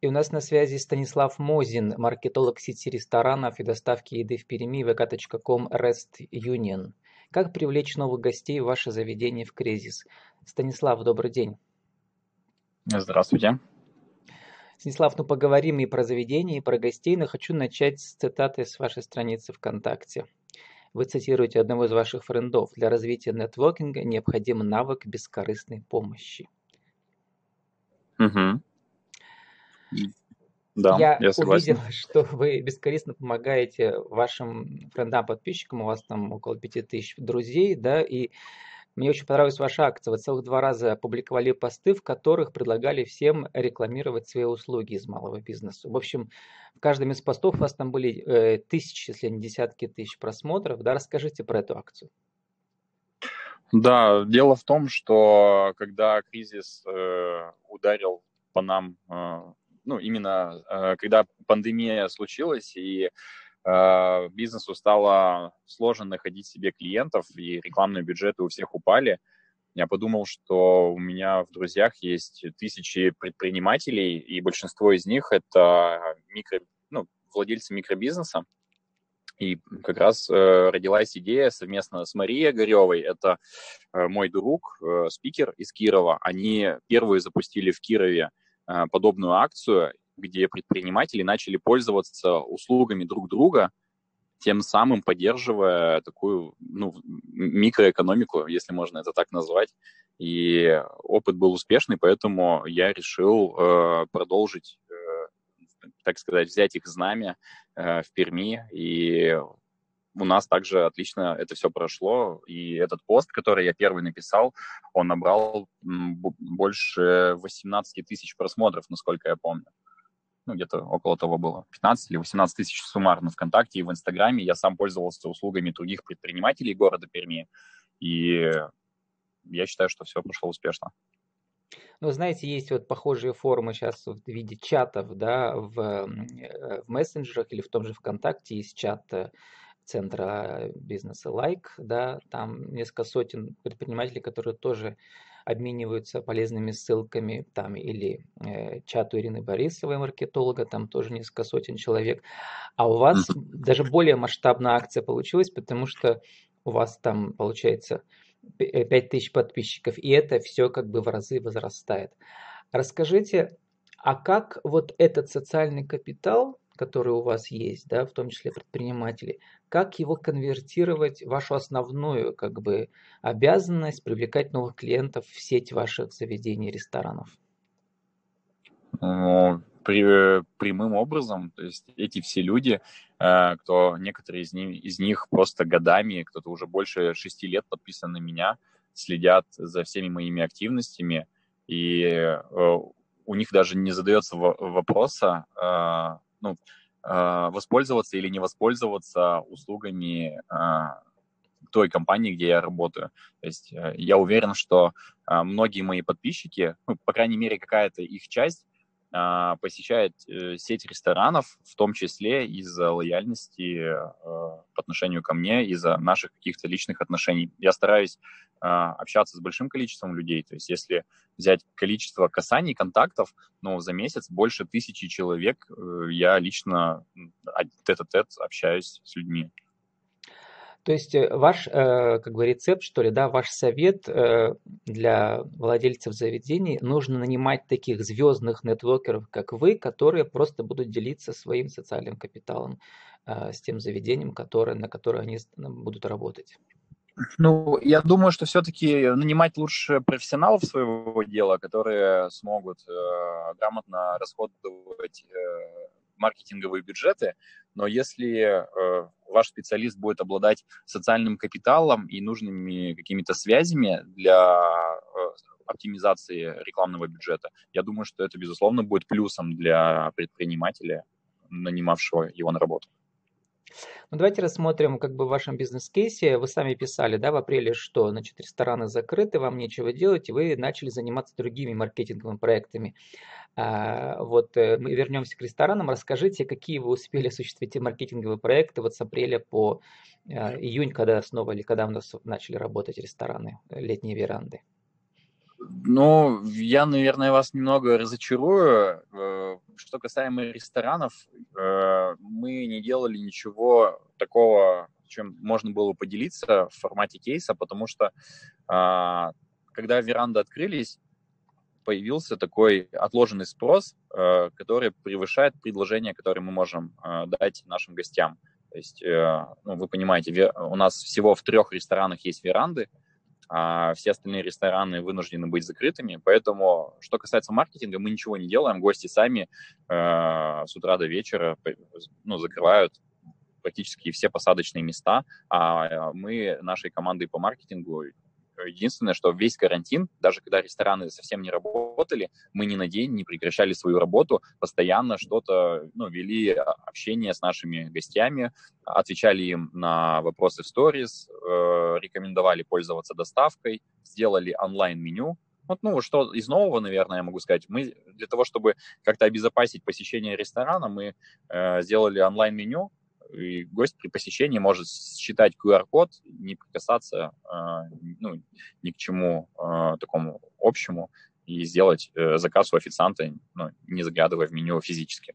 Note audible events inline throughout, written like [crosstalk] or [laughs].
И у нас на связи Станислав Мозин, маркетолог сети ресторанов и доставки еды в Перми, vk.com Rest Union. Как привлечь новых гостей в ваше заведение в кризис? Станислав, добрый день. Здравствуйте. Станислав, ну поговорим и про заведение, и про гостей, но хочу начать с цитаты с вашей страницы ВКонтакте. Вы цитируете одного из ваших френдов. Для развития нетворкинга необходим навык бескорыстной помощи. Угу. Да, я, я согласен. увидел, [laughs] что вы бескорыстно помогаете вашим френдам, подписчикам, у вас там около 5000 друзей, да, и мне очень понравилась ваша акция. Вы целых два раза опубликовали посты, в которых предлагали всем рекламировать свои услуги из малого бизнеса. В общем, в каждом из постов у вас там были э, тысячи, если не десятки тысяч просмотров. Да, расскажите про эту акцию. Да, дело в том, что когда кризис э, ударил по нам э, ну, именно э, когда пандемия случилась, и э, бизнесу стало сложно находить себе клиентов, и рекламные бюджеты у всех упали, я подумал, что у меня в друзьях есть тысячи предпринимателей, и большинство из них это микро, ну, владельцы микробизнеса. И как раз э, родилась идея совместно с Марией Горевой, это э, мой друг, э, спикер из Кирова. Они первые запустили в Кирове подобную акцию, где предприниматели начали пользоваться услугами друг друга, тем самым поддерживая такую ну, микроэкономику, если можно это так назвать. И опыт был успешный, поэтому я решил э, продолжить, э, так сказать, взять их знамя э, в Перми и у нас также отлично это все прошло, и этот пост, который я первый написал, он набрал больше 18 тысяч просмотров, насколько я помню. Ну, где-то около того было. 15 или 18 тысяч суммарно ВКонтакте и в Инстаграме. Я сам пользовался услугами других предпринимателей города Перми, и я считаю, что все прошло успешно. Ну, знаете, есть вот похожие формы сейчас в виде чатов, да, в, э, в мессенджерах или в том же ВКонтакте есть чат э, центра бизнеса Like, да, там несколько сотен предпринимателей, которые тоже обмениваются полезными ссылками, там или э, чату Ирины Борисовой, маркетолога, там тоже несколько сотен человек. А у вас даже более масштабная акция получилась, потому что у вас там получается 5000 э, подписчиков, и это все как бы в разы возрастает. Расскажите, а как вот этот социальный капитал который у вас есть, да, в том числе предприниматели, как его конвертировать в вашу основную как бы обязанность привлекать новых клиентов в сеть ваших заведений, ресторанов? Ну, при, прямым образом, то есть эти все люди, э, кто некоторые из них, из них просто годами, кто-то уже больше шести лет подписан на меня, следят за всеми моими активностями, и э, у них даже не задается вопроса, э, ну, а, воспользоваться или не воспользоваться услугами а, той компании, где я работаю. То есть э, я уверен, что а, многие мои подписчики, ну, по крайней мере, какая-то их часть посещает э, сеть ресторанов, в том числе из-за лояльности э, по отношению ко мне, из-за наших каких-то личных отношений. Я стараюсь а, общаться с большим количеством людей, то есть если взять количество касаний, контактов, ну, за месяц больше тысячи человек э, я лично тет-а-тет общаюсь с людьми. То есть э, ваш, э, как бы рецепт, что ли, да, ваш совет э, для владельцев заведений, нужно нанимать таких звездных нетворкеров, как вы, которые просто будут делиться своим социальным капиталом с тем заведением, которое, на которое они будут работать. Ну, я думаю, что все-таки нанимать лучше профессионалов своего дела, которые смогут э, грамотно расходовать э, маркетинговые бюджеты, но если э, ваш специалист будет обладать социальным капиталом и нужными какими-то связями для э, оптимизации рекламного бюджета, я думаю, что это, безусловно, будет плюсом для предпринимателя, нанимавшего его на работу. Ну, давайте рассмотрим как бы в вашем бизнес-кейсе. Вы сами писали, да, в апреле, что, значит, рестораны закрыты, вам нечего делать, и вы начали заниматься другими маркетинговыми проектами. А, вот э, мы вернемся к ресторанам. Расскажите, какие вы успели осуществить маркетинговые проекты вот с апреля по а, июнь, когда снова или когда у нас начали работать рестораны, летние веранды? Ну, я, наверное, вас немного разочарую. Э, что касаемо ресторанов, э, мы не делали ничего такого, чем можно было поделиться в формате кейса, потому что а, когда веранды открылись, появился такой отложенный спрос, э, который превышает предложение, которое мы можем дать нашим гостям. То есть, ну, вы понимаете, у нас всего в трех ресторанах есть веранды, а все остальные рестораны вынуждены быть закрытыми. Поэтому, что касается маркетинга, мы ничего не делаем. Гости сами э, с утра до вечера ну, закрывают практически все посадочные места, а мы нашей командой по маркетингу Единственное, что весь карантин, даже когда рестораны совсем не работали, мы ни на день не прекращали свою работу, постоянно что-то, ну, вели общение с нашими гостями, отвечали им на вопросы в сторис, э, рекомендовали пользоваться доставкой, сделали онлайн-меню, вот, ну, что из нового, наверное, я могу сказать, мы для того, чтобы как-то обезопасить посещение ресторана, мы э, сделали онлайн-меню, и гость при посещении может считать QR-код, не прикасаться а, ну, ни к чему а, такому общему и сделать э, заказ у официанта, ну, не заглядывая в меню физически.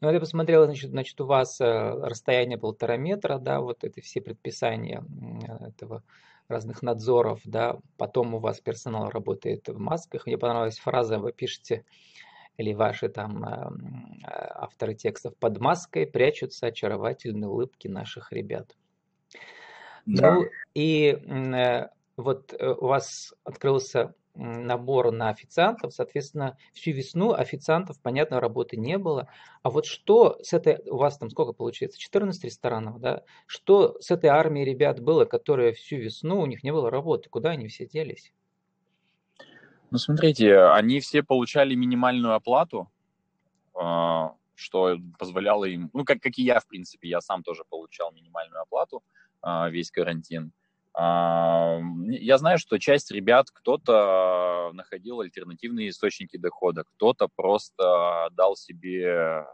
Ну, я посмотрел, значит, значит, у вас э, расстояние полтора метра, да, вот это все предписания этого разных надзоров, да, потом у вас персонал работает в масках. Мне понравилась фраза, вы пишете, или ваши там эм, э, авторы текстов под маской прячутся очаровательные улыбки наших ребят. Да. Ну и э, вот э, у вас открылся набор на официантов, соответственно, всю весну официантов, понятно, работы не было. А вот что с этой, у вас там сколько получается, 14 ресторанов, да? Что с этой армией ребят было, которые всю весну, у них не было работы, куда они все делись? Ну, смотрите, они все получали минимальную оплату, а, что позволяло им, ну, как, как и я, в принципе, я сам тоже получал минимальную оплату а, весь карантин. А, я знаю, что часть ребят, кто-то находил альтернативные источники дохода, кто-то просто дал себе э,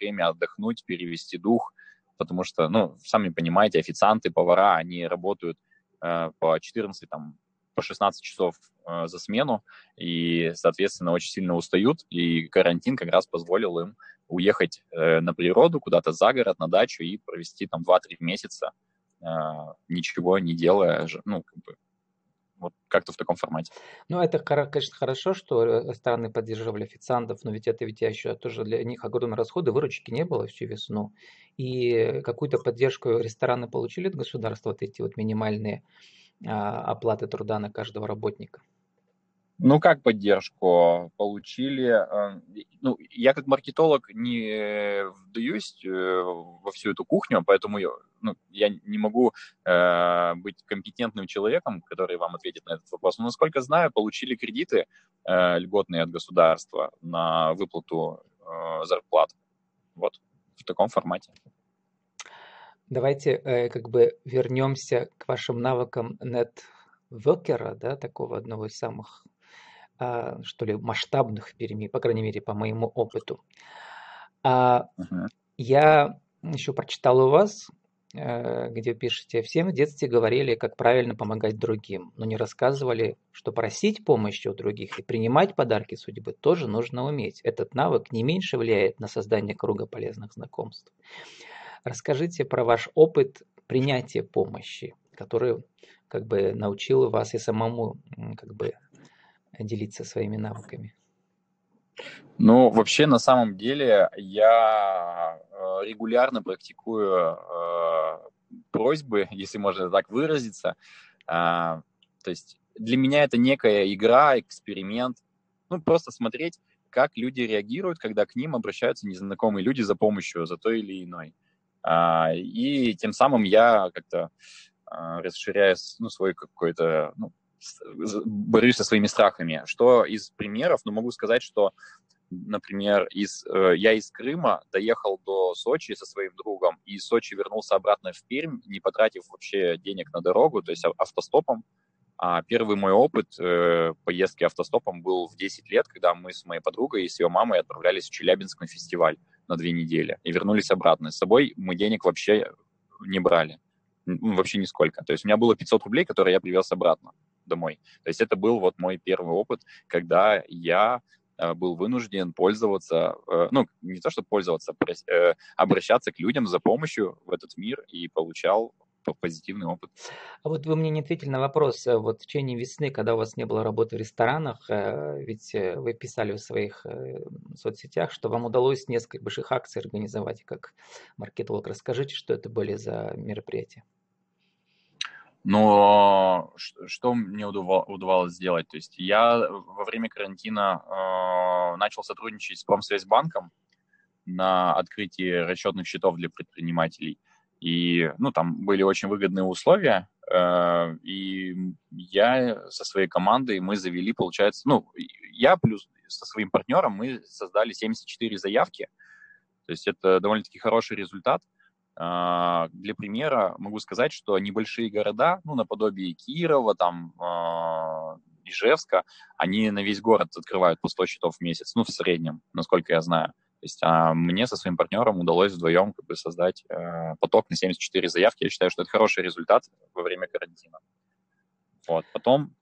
время отдохнуть, перевести дух, потому что, ну, сами понимаете, официанты, повара, они работают э, по 14, там, по 16 часов э, за смену и, соответственно, очень сильно устают. И карантин как раз позволил им уехать э, на природу, куда-то за город, на дачу и провести там 2-3 месяца, э, ничего не делая, ну, как бы, вот как-то в таком формате. Ну, это, конечно, хорошо, что страны поддерживали официантов, но ведь это ведь еще тоже для них огромные расходы, выручки не было всю весну. И какую-то поддержку рестораны получили от государства, вот эти вот минимальные оплаты труда на каждого работника? Ну, как поддержку получили? Э, ну, я как маркетолог не вдаюсь э, во всю эту кухню, поэтому ну, я не могу э, быть компетентным человеком, который вам ответит на этот вопрос. Но, насколько знаю, получили кредиты э, льготные от государства на выплату э, зарплат. Вот в таком формате. Давайте э, как бы вернемся к вашим навыкам нетворкера, да, такого одного из самых, э, что ли, масштабных перемен, по крайней мере, по моему опыту. А, uh-huh. Я еще прочитал у вас, э, где пишете, всем в детстве говорили, как правильно помогать другим, но не рассказывали, что просить помощи у других и принимать подарки судьбы тоже нужно уметь. Этот навык не меньше влияет на создание круга полезных знакомств. Расскажите про ваш опыт принятия помощи, который как бы научил вас и самому как бы делиться своими навыками. Ну, вообще, на самом деле, я э, регулярно практикую э, просьбы, [laughs] если можно так выразиться. Э, то есть для меня это некая игра, эксперимент. Ну, просто смотреть, как люди реагируют, когда к ним обращаются незнакомые люди за помощью, за той или иной. А, и тем самым я как-то а, расширяю ну, свой какой-то, ну, борюсь со своими страхами. Что из примеров, ну, могу сказать, что, например, из, э, я из Крыма доехал до Сочи со своим другом, и из Сочи вернулся обратно в Пермь, не потратив вообще денег на дорогу, то есть автостопом. А первый мой опыт э, поездки автостопом был в 10 лет, когда мы с моей подругой и с ее мамой отправлялись в Челябинск на фестиваль на две недели и вернулись обратно. С собой мы денег вообще не брали, вообще нисколько. То есть у меня было 500 рублей, которые я привез обратно домой. То есть это был вот мой первый опыт, когда я был вынужден пользоваться, ну, не то, что пользоваться, обращаться к людям за помощью в этот мир и получал позитивный опыт. А вот вы мне не ответили на вопрос. Э, вот в течение весны, когда у вас не было работы в ресторанах, э, ведь э, вы писали в своих соцсетях, что вам удалось несколько больших акций организовать как маркетолог. Расскажите, что это были за мероприятия? Но что мне удавалось сделать? То есть я во время карантина э, начал сотрудничать с Промсвязьбанком на открытии расчетных счетов для предпринимателей – и, ну, там были очень выгодные условия, э, и я со своей командой, мы завели, получается, ну, я плюс со своим партнером мы создали 74 заявки, то есть это довольно-таки хороший результат. Э, для примера могу сказать, что небольшие города, ну, наподобие Кирова, там, э, Ижевска, они на весь город открывают по 100 счетов в месяц, ну, в среднем, насколько я знаю. То есть а мне со своим партнером удалось вдвоем как бы создать э, поток на 74 заявки. Я считаю, что это хороший результат во время карантина. Вот. Потом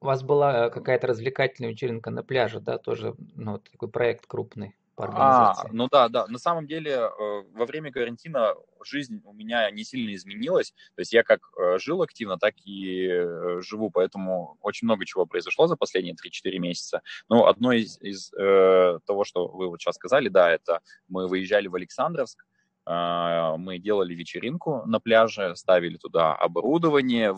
у вас была э, какая-то развлекательная вечеринка на пляже, да, тоже, ну, такой проект крупный по организации. А, ну да, да. На самом деле, э, во время карантина жизнь у меня не сильно изменилась. То есть я как э, жил активно, так и э, живу, поэтому очень много чего произошло за последние 3-4 месяца. Ну, одно из, из э, того, что вы вот сейчас сказали, да, это мы выезжали в Александровск, а, мы делали вечеринку на пляже, ставили туда оборудование,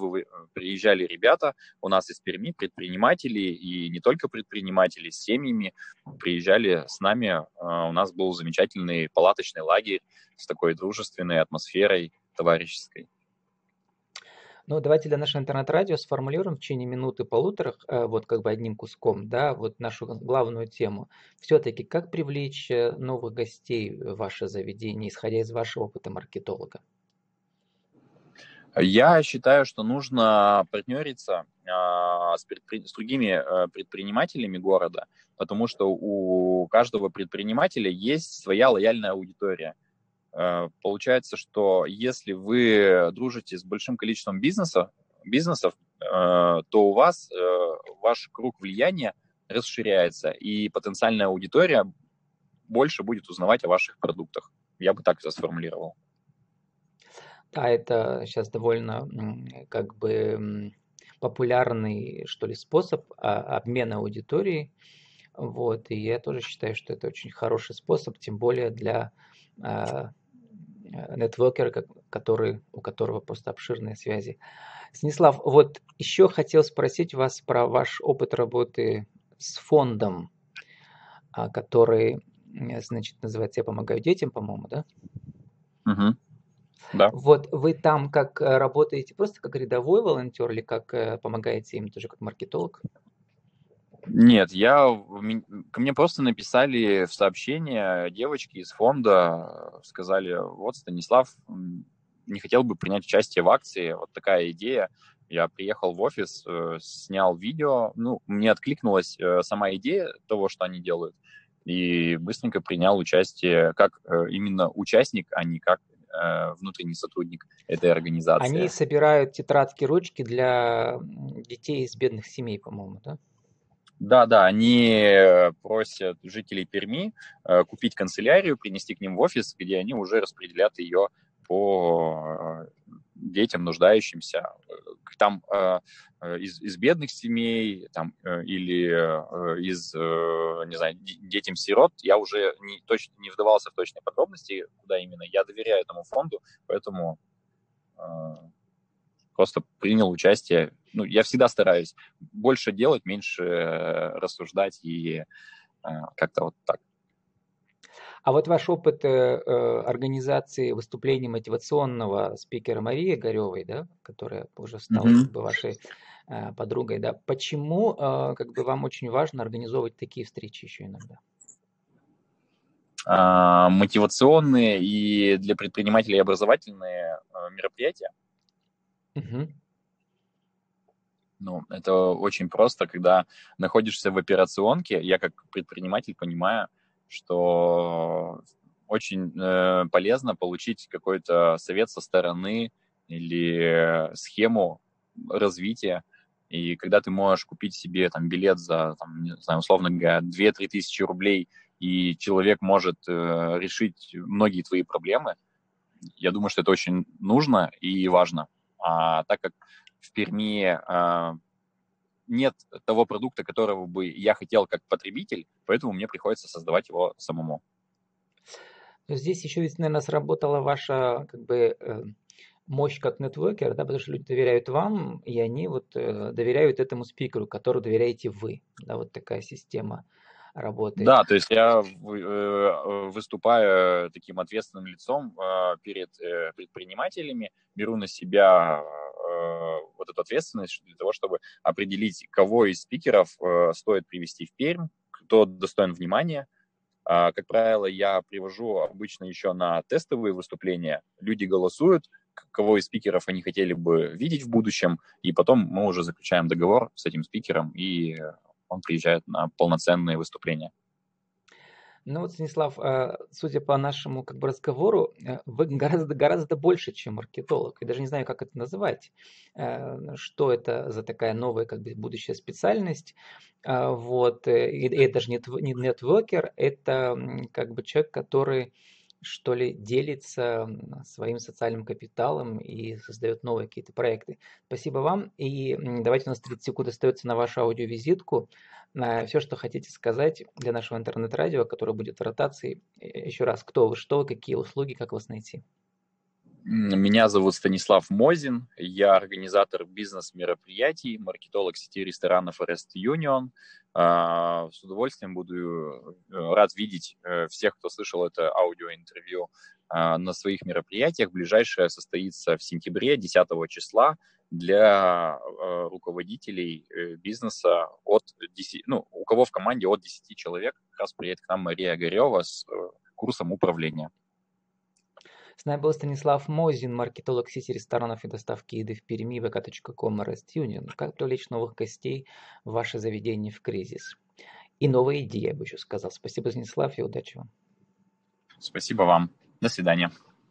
приезжали ребята, у нас из Перми предприниматели, и не только предприниматели, с семьями приезжали с нами. А, у нас был замечательный палаточный лагерь с такой дружественной атмосферой товарищеской. Ну, давайте для нашего интернет-радио сформулируем в течение минуты-полутора, э, вот как бы одним куском, да, вот нашу главную тему. Все-таки как привлечь э, новых гостей в ваше заведение, исходя из вашего опыта маркетолога? Я считаю, что нужно партнериться а, с, предпри... с другими а, предпринимателями города, потому что у каждого предпринимателя есть своя лояльная аудитория. Э, получается, что если вы дружите с большим количеством бизнеса, бизнесов, э, то у вас э, ваш круг влияния расширяется, и потенциальная аудитория больше будет узнавать о ваших продуктах. Я бы так это сформулировал. Да, это сейчас довольно как бы популярный, что ли, способ а, обмена аудиторией. Вот, и я тоже считаю, что это очень хороший способ, тем более для а, нетворкера, который, у которого просто обширные связи. Станислав, вот еще хотел спросить вас про ваш опыт работы с фондом, а, который, значит, называется «Я помогаю детям», по-моему, да? Угу. Да. Вот вы там как э, работаете, просто как рядовой волонтер или как э, помогаете им тоже как маркетолог? Нет, я, ко мне просто написали в сообщение девочки из фонда, сказали, вот Станислав не хотел бы принять участие в акции, вот такая идея. Я приехал в офис, э, снял видео, ну, мне откликнулась э, сама идея того, что они делают, и быстренько принял участие как э, именно участник, а не как внутренний сотрудник этой организации. Они собирают тетрадки, ручки для детей из бедных семей, по-моему, да? Да, да, они э, просят жителей Перми э, купить канцелярию, принести к ним в офис, где они уже распределят ее по э, детям, нуждающимся. Там из, из бедных семей там, или из, не знаю, детям-сирот я уже не, точно, не вдавался в точные подробности, куда именно. Я доверяю этому фонду, поэтому просто принял участие. Ну, я всегда стараюсь больше делать, меньше э, рассуждать и э, как-то вот так. А вот ваш опыт э, организации выступления мотивационного спикера Марии Горевой, да, которая уже стала mm-hmm. как бы, вашей э, подругой, да, почему э, как бы вам очень важно организовывать такие встречи еще иногда? А, мотивационные и для предпринимателей образовательные э, мероприятия. Угу. Ну, это очень просто, когда находишься в операционке, я как предприниматель понимаю, что очень э, полезно получить какой-то совет со стороны или схему развития И когда ты можешь купить себе там билет за, там, не знаю, условно говоря, 2-3 тысячи рублей, и человек может э, решить многие твои проблемы, я думаю, что это очень нужно и важно. А так как в Перми э, нет того продукта, которого бы я хотел как потребитель, поэтому мне приходится создавать его самому. Здесь еще ведь, наверное, сработала ваша как бы э, мощь как нетворкер, да, потому что люди доверяют вам, и они вот э, доверяют этому спикеру, которому доверяете вы. Да, вот такая система работает. Да, то есть я э, выступаю таким ответственным лицом перед предпринимателями, беру на себя вот эту ответственность для того, чтобы определить, кого из спикеров стоит привести в Пермь, кто достоин внимания, а, как правило, я привожу обычно еще на тестовые выступления. Люди голосуют, кого из спикеров они хотели бы видеть в будущем, и потом мы уже заключаем договор с этим спикером, и он приезжает на полноценные выступления. Ну вот, Станислав, э, судя по нашему как бы разговору, э, вы гораздо, гораздо больше, чем маркетолог. Я даже не знаю, как это называть. Э, что это за такая новая как бы будущая специальность. Вот. И это же не нетворкер, это как бы человек, который что ли, делится своим социальным капиталом и создает новые какие-то проекты. Спасибо вам. И давайте у нас 30 секунд остается на вашу аудиовизитку. Все, что хотите сказать для нашего интернет-радио, которое будет в ротации. Еще раз, кто вы, что, какие услуги, как вас найти? Меня зовут Станислав Мозин, я организатор бизнес-мероприятий, маркетолог сети ресторанов Rest Union. А, с удовольствием буду э, рад видеть э, всех, кто слышал это аудиоинтервью а, на своих мероприятиях. Ближайшее состоится в сентябре, 10 числа, для э, руководителей бизнеса от 10, ну, у кого в команде от 10 человек. Как раз приедет к нам Мария Огарева с курсом управления. С нами был Станислав Мозин, маркетолог сети ресторанов и доставки еды в Перми, vk.com, RestUnion. Как привлечь новых гостей в ваше заведение в кризис? И новые идеи, я бы еще сказал. Спасибо, Станислав, и удачи вам. Спасибо вам. До свидания.